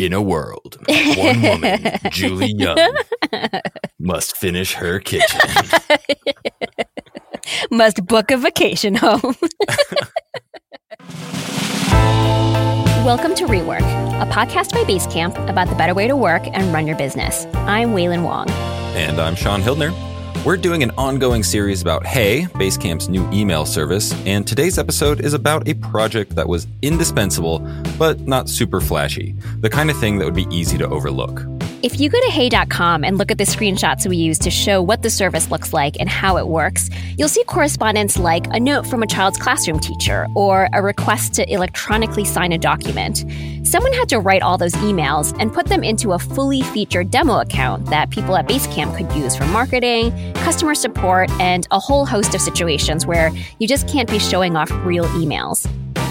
In a world, one woman, Julie Young, must finish her kitchen. must book a vacation home. Welcome to Rework, a podcast by Basecamp about the better way to work and run your business. I'm Wailin Wong. And I'm Shaun Hildner. We're doing an ongoing series about Hey, Basecamp's new email service, and today's episode is about a project that was indispensable, but not super flashy, the kind of thing that would be easy to overlook. If you go to hey.com and look at the screenshots we use to show what the service looks like and how it works, you'll see correspondence like a note from a child's classroom teacher or a request to electronically sign a document. Someone had to write all those emails and put them into a fully featured demo account that people at Basecamp could use for marketing, customer support, and a whole host of situations where you just can't be showing off real emails.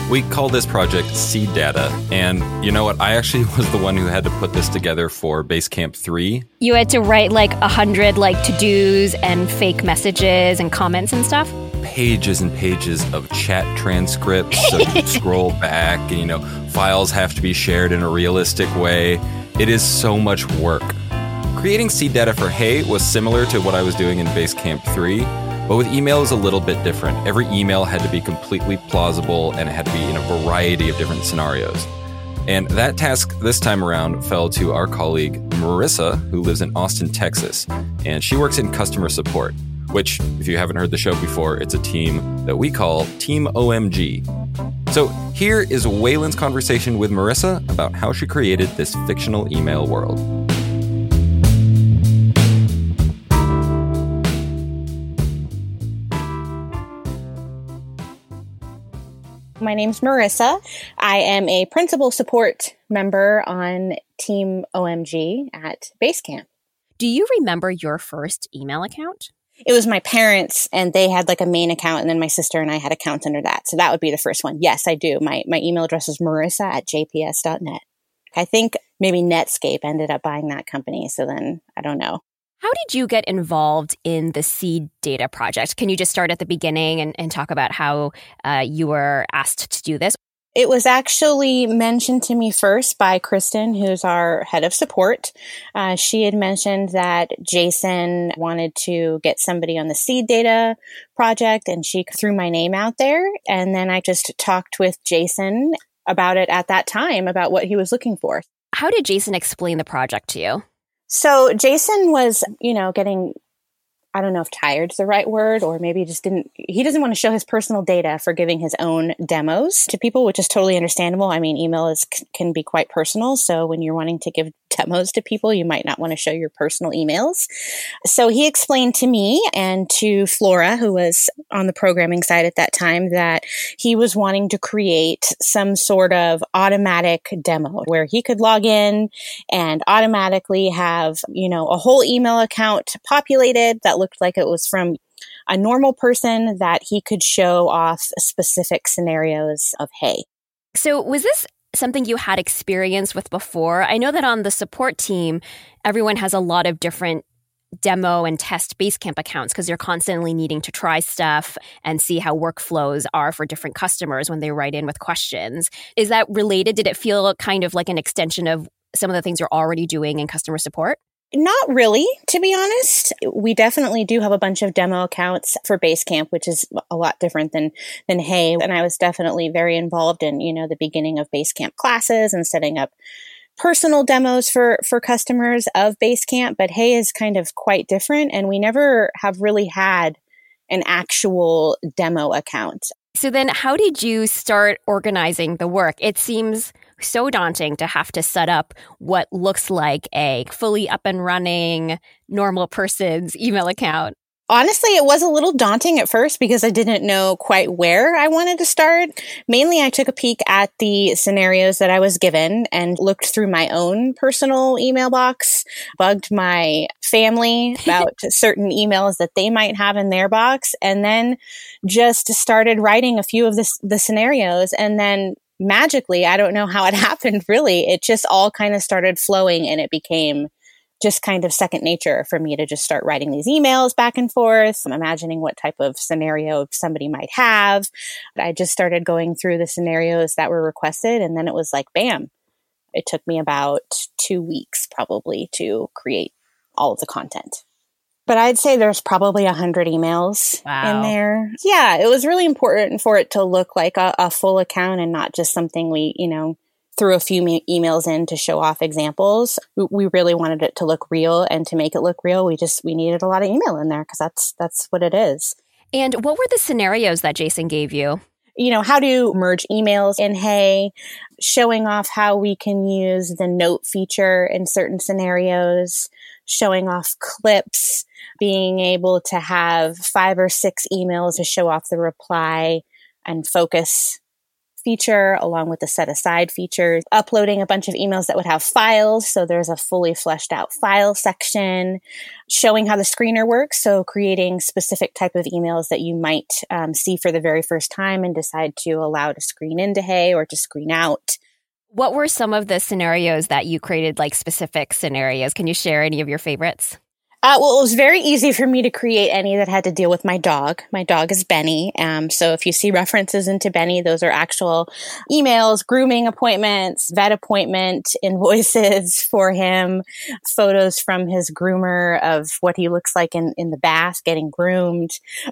We call this project Seed Data. And you know what? I actually was the one who had to put this together for Basecamp 3. You had to write like a hundred like to dos and fake messages and comments and stuff? Pages and pages of chat transcripts. So you scroll back and, you know, files have to be shared in a realistic way. It is so much work. Creating seed data for Hey was similar to what I was doing in Basecamp 3 but with email, was a little bit different. Every email had to be completely plausible and it had to be in a variety of different scenarios. And that task this time around fell to our colleague Merissa, who lives in Austin, Texas, and she works in customer support, which, if you haven't heard the show before, it's a team that we call Team OMG. So here is Wailin's conversation with Merissa about how she created this fictional email world. My name's Merissa. I am a principal support member on Team OMG at Basecamp. Do you remember your first email account? It was my parents and they had like a main account and then my sister and I had accounts under that. So that would be the first one. Yes, I do. My my email address is marissa at jps.net. I think maybe Netscape ended up buying that company. So then I don't know. How did you get involved in the Seed Data project? Can you just start at the beginning and, and talk about how uh, you were asked to do this? It was actually mentioned to me first by Kristin, who's our head of support. Uh, she had mentioned that Jason wanted to get somebody on the seed data project, and she threw my name out there. And then I just talked with Jason about it at that time, about what he was looking for. How did Jason explain the project to you? So Jason was, you know, getting I don't know if tired's the right word, or maybe just didn't, he doesn't want to show his personal data for giving his own demos to people, which is totally understandable. I mean, email is, can be quite personal. So when you're wanting to give demos to people, you might not want to show your personal emails. So he explained to me and to Flora, who was on the programming side at that time, that he was wanting to create some sort of automatic demo where he could log in and automatically have, you know, a whole email account populated that looked like it was from a normal person that he could show off specific scenarios of hey. So, was this something you had experience with before? I know that on the support team, everyone has a lot of different demo and test Basecamp accounts because you're constantly needing to try stuff and see how workflows are for different customers when they write in with questions. Is that related? Did it feel kind of like an extension of some of the things you're already doing in customer support? Not really, to be honest. We definitely do have a bunch of demo accounts for Basecamp, which is a lot different than than Hey. And I was definitely very involved in, you know, the beginning of Basecamp classes and setting up personal demos for for customers of Basecamp, but Hey is kind of quite different and we never have really had an actual demo account. So then how did you start organizing the work? It seems so daunting to have to set up what looks like a fully up and running normal person's email account. Honestly, it was a little daunting at first because I didn't know quite where I wanted to start. Mainly, I took a peek at the scenarios that I was given and looked through my own personal email box, bugged my family about certain emails that they might have in their box, and then just started writing a few of the, the scenarios and then magically, I don't know how it happened really. It just all kind of started flowing and it became just kind of second nature for me to just start writing these emails back and forth. I'm imagining what type of scenario somebody might have. I just started going through the scenarios that were requested and then it was like, bam, It took me about two weeks probably to create all of the content. But I'd say there's probably a hundred emails Wow. in there. Yeah, it was really important for it to look like a, a full account and not just something we, you know, threw a few me- emails in to show off examples. We, we really wanted it to look real, and to make it look real, we just we needed a lot of email in there because that's that's what it is. And what were the scenarios that Jason gave you? you know, how to merge emails in Hey, showing off how we can use the note feature in certain scenarios, showing off clips, being able to have five or six emails to show off the reply and focus feature along with the set aside features, uploading a bunch of emails that would have files. So there's a fully fleshed out file section, showing how the screener works. So creating specific type of emails that you might um, see for the very first time and decide to allow to screen into Hey or to screen out. What were some of the scenarios that you created, like specific scenarios? Can you share any of your favorites? Uh, well, it was very easy for me to create any that had to deal with my dog. My dog is Benny. Um, so if you see references into Benny, those are actual emails, grooming appointments, vet appointment invoices for him, photos from his groomer of what he looks like in, in the bath getting groomed.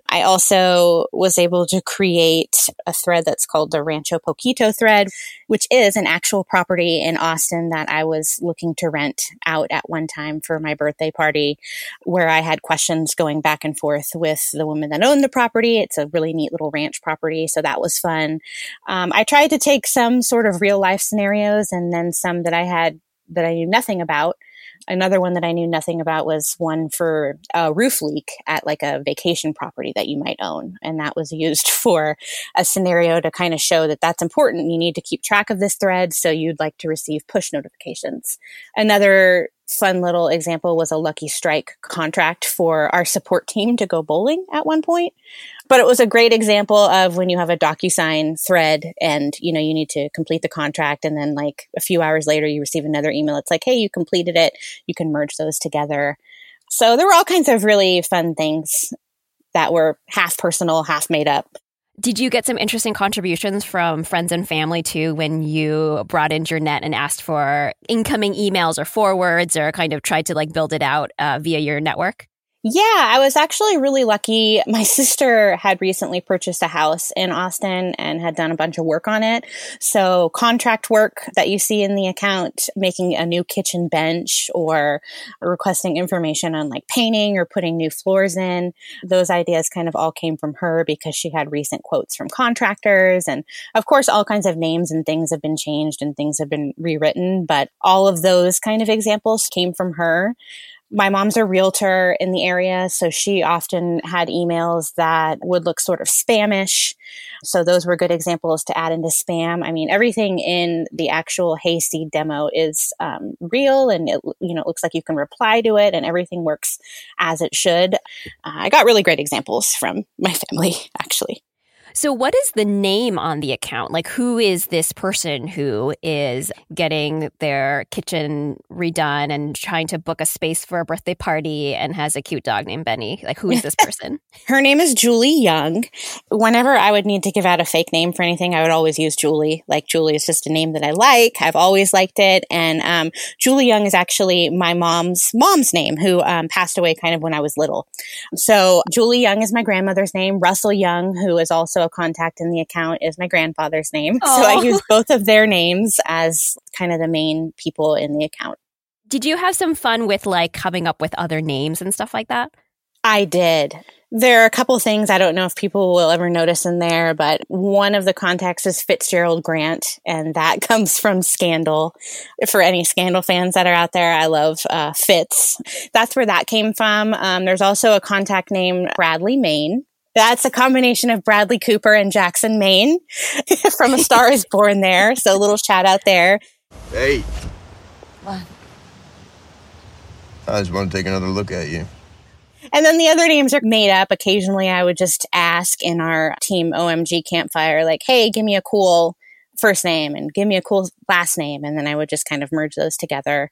I also was able to create a thread that's called the Rancho Poquito thread, which is an actual property in Austin that I was looking to rent out at one time for my birthday party where I had questions going back and forth with the woman that owned the property. It's a really neat little ranch property, so that was fun. Um, I tried to take some sort of real life scenarios and then some that I had that I knew nothing about. Another one that I knew nothing about was one for a roof leak at like a vacation property that you might own. And that was used for a scenario to kind of show that that's important. You need to keep track of this thread. So you'd like to receive push notifications. Another fun little example was a lucky strike contract for our support team to go bowling at one point. But it was a great example of when you have a DocuSign thread and, you know, you need to complete the contract. And then like a few hours later, you receive another email. It's like, Hey, you completed it. You can merge those together. So there were all kinds of really fun things that were half personal, half made up. Did you get some interesting contributions from friends and family too when you brought in your net and asked for incoming emails or forwards or kind of tried to like build it out uh, via your network? Yeah, I was actually really lucky. My sister had recently purchased a house in Austin and had done a bunch of work on it. So, contract work that you see in the account, making a new kitchen bench or requesting information on like painting or putting new floors in, those ideas kind of all came from her because she had recent quotes from contractors. And of course, all kinds of names and things have been changed and things have been rewritten, but all of those kind of examples came from her my mom's a realtor in the area, so she often had emails that would look sort of spamish. So those were good examples to add into spam. I mean, everything in the actual Hey seed demo is um, real, and it you know it looks like you can reply to it, and everything works as it should. Uh, I got really great examples from my family, actually. So, what is the name on the account? Like, who is this person who is getting their kitchen redone and trying to book a space for a birthday party and has a cute dog named Benny? Like, who is this person? Her name is Julie Young. Whenever I would need to give out a fake name for anything, I would always use Julie. Like, Julie is just a name that I like. I've always liked it. And um, Julie Young is actually my mom's mom's name, who um, passed away kind of when I was little. So, Julie Young is my grandmother's name. Russell Young, who is also contact in the account, is my grandfather's name. So, I use both of their names as kind of the main people in the account. Did you have some fun with like coming up with other names and stuff like that? I did. There are a couple things I don't know if people will ever notice in there, but one of the contacts is Fitzgerald Grant, and that comes from Scandal. For any Scandal fans that are out there, I love uh, Fitz. That's where that came from. Um, there's also a contact named Bradley Maine. That's a combination of Bradley Cooper and Jackson Maine from A Star is Born there. So a little shout out there. Hey, What? I just want to take another look at you. And then the other names are made up. Occasionally I would just ask in our team OMG campfire, like, hey, give me a cool first name and give me a cool last name. And then I would just kind of merge those together.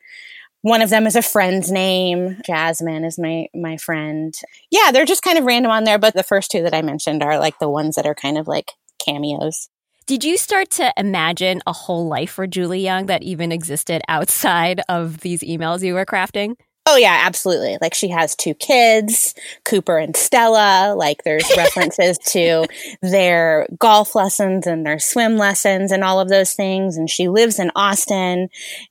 One of them is a friend's name. Jasmine is my my friend. Yeah, they're just kind of random on there, but the first two that I mentioned are like the ones that are kind of like cameos. Did you start to imagine a whole life for Julie Young that even existed outside of these emails you were crafting? Oh yeah, absolutely. Like she has two kids, Cooper and Stella. Like there's references to their golf lessons and their swim lessons and all of those things. And she lives in Austin,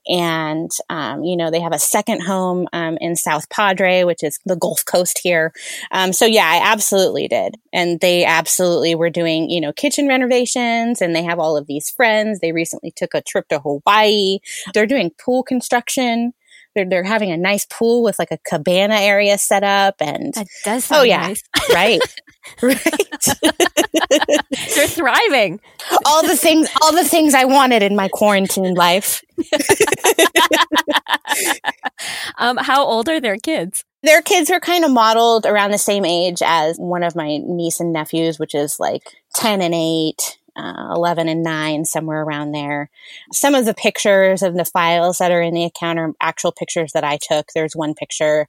and um, you know they have a second home um, in South Padre, which is the Gulf Coast here. Um, so yeah, I absolutely did, and they absolutely were doing you know kitchen renovations, and they have all of these friends. They recently took a trip to Hawaii. They're doing pool construction they're, they're having a nice pool with like a cabana area set up and that does oh yeah. nice. right. Right. They're thriving. All the things all the things i wanted in my quarantine life. Um, how old are their kids? Their kids are kind of modeled around the same age as one of my niece and nephews which is like 10 and 8 uh, 11 and 9, somewhere around there. Some of the pictures of the files that are in the account are actual pictures that I took. There's one picture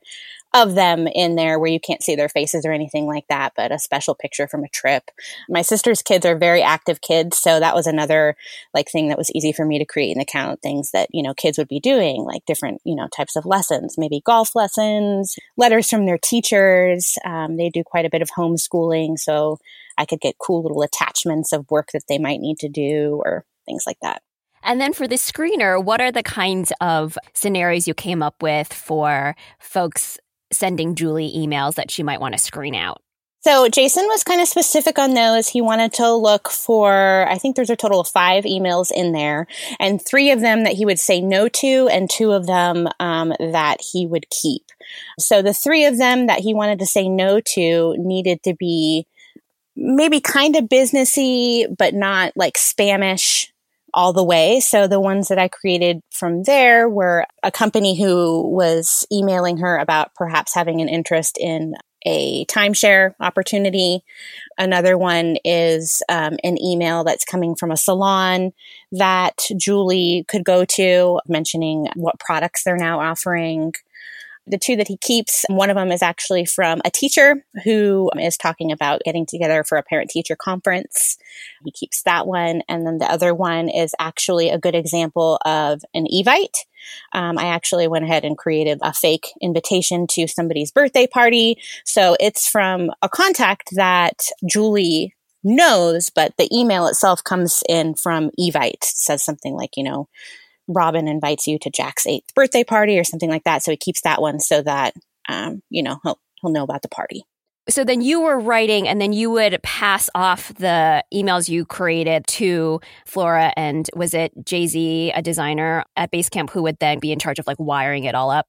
of them in there where you can't see their faces or anything like that, but a special picture from a trip. My sister's kids are very active kids, so that was another like thing that was easy for me to create an account, things that, you know, kids would be doing, like different, you know, types of lessons, maybe golf lessons, letters from their teachers. Um, they do quite a bit of homeschooling, so I could get cool little attachments of work that they might need to do or things like that. And then for the screener, what are the kinds of scenarios you came up with for folks sending Julie emails that she might want to screen out? So Jason was kind of specific on those. He wanted to look for, I think there's a total of five emails in there, and three of them that he would say no to, and two of them um, that he would keep. So the three of them that he wanted to say no to needed to be maybe kind of businessy, but not like spamish all the way. So the ones that I created from there were a company who was emailing her about perhaps having an interest in a timeshare opportunity. Another one is um, an email that's coming from a salon that Julie could go to, mentioning what products they're now offering the two that he keeps, one of them is actually from a teacher who is talking about getting together for a parent teacher conference. He keeps that one. And then the other one is actually a good example of an Evite. Um, I actually went ahead and created a fake invitation to somebody's birthday party. So it's from a contact that Julie knows, but the email itself comes in from Evite. It says something like, you know, Robin invites you to Jack's eighth birthday party or something like that. So he keeps that one so that, um, you know, he'll, he'll know about the party. So then you were writing and then you would pass off the emails you created to Flora and was it Jay Z, a designer at Basecamp, who would then be in charge of like wiring it all up?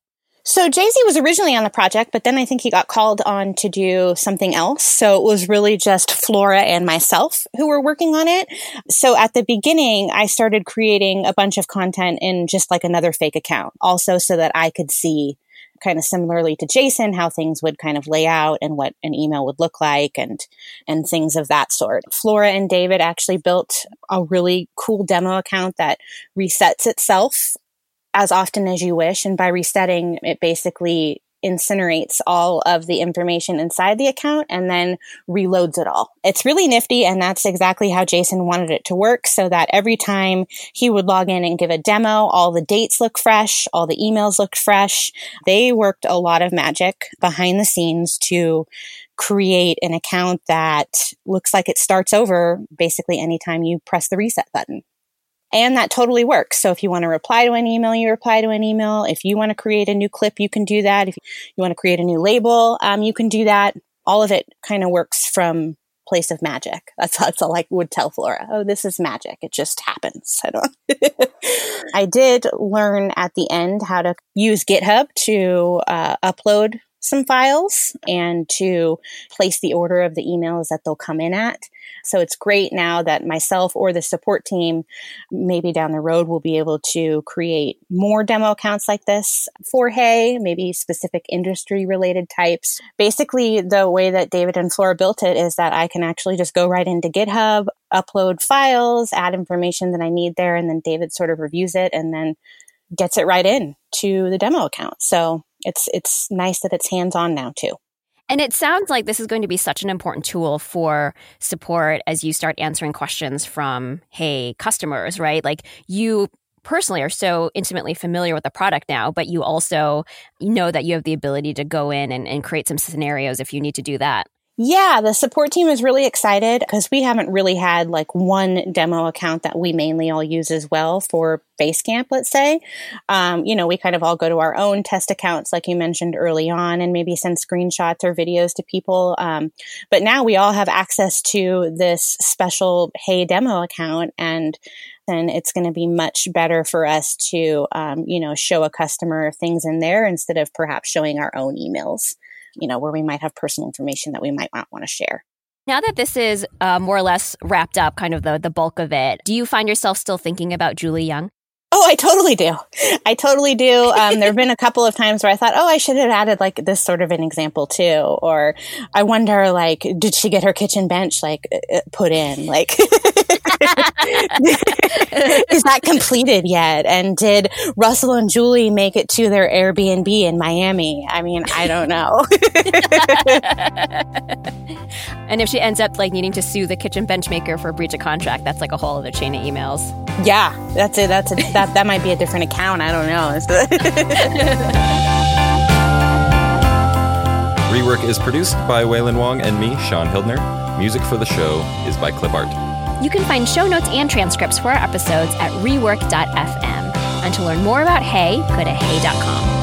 So Jay Z was originally on the project, but then I think he got called on to do something else. So it was really just Flora and myself who were working on it. So at the beginning, I started creating a bunch of content in just like another fake account, also so that I could see kind of similarly to Jason how things would kind of lay out and what an email would look like and and things of that sort. Flora and David actually built a really cool demo account that resets itself as often as you wish. And by resetting, it basically incinerates all of the information inside the account and then reloads it all. It's really nifty. And that's exactly how Jason wanted it to work so that every time he would log in and give a demo, all the dates look fresh, all the emails looked fresh. They worked a lot of magic behind the scenes to create an account that looks like it starts over basically anytime you press the reset button. And that totally works. So if you want to reply to an email, you reply to an email. If you want to create a new clip, you can do that. If you want to create a new label, um, you can do that. All of it kind of works from place of magic. That's, that's all I would tell Flora. Oh, this is magic. It just happens. I don't. I did learn at the end how to use GitHub to uh, upload some files and to place the order of the emails that they'll come in at. So it's great now that myself or the support team, maybe down the road, will be able to create more demo accounts like this for Hey, maybe specific industry related types. Basically, the way that David and Flora built it is that I can actually just go right into GitHub, upload files, add information that I need there, and then David sort of reviews it and then gets it right in to the demo account. So it's it's nice that it's hands on now too. And it sounds like this is going to be such an important tool for support as you start answering questions from, hey, customers, right? Like you personally are so intimately familiar with the product now, but you also know that you have the ability to go in and, and create some scenarios if you need to do that. Yeah, the support team is really excited because we haven't really had like one demo account that we mainly all use as well for Basecamp, let's say. Um, you know, we kind of all go to our own test accounts, like you mentioned early on, and maybe send screenshots or videos to people. Um, but now we all have access to this special Hey demo account and then it's going to be much better for us to, um, you know, show a customer things in there instead of perhaps showing our own emails you know, where we might have personal information that we might not want to share. Now that this is uh, more or less wrapped up, kind of the, the bulk of it, do you find yourself still thinking about Julie Young? Oh, I totally do. I totally do. Um, there have been a couple of times where I thought, oh, I should have added like this sort of an example too. Or I wonder, like, did she get her kitchen bench like uh, uh, put in? Like, is that completed yet? And did Russell and Julie make it to their Airbnb in Miami? I mean, I don't know. and if she ends up like needing to sue the kitchen bench maker for a breach of contract, that's like a whole other chain of emails. Yeah, that's it. That's a, that. That might be a different account. I don't know. Rework is produced by Wailin Wong and me, Shaun Hildner. Music for the show is by Clip Art. You can find show notes and transcripts for our episodes at rework.fm. And to learn more about Hey, go to hey.com.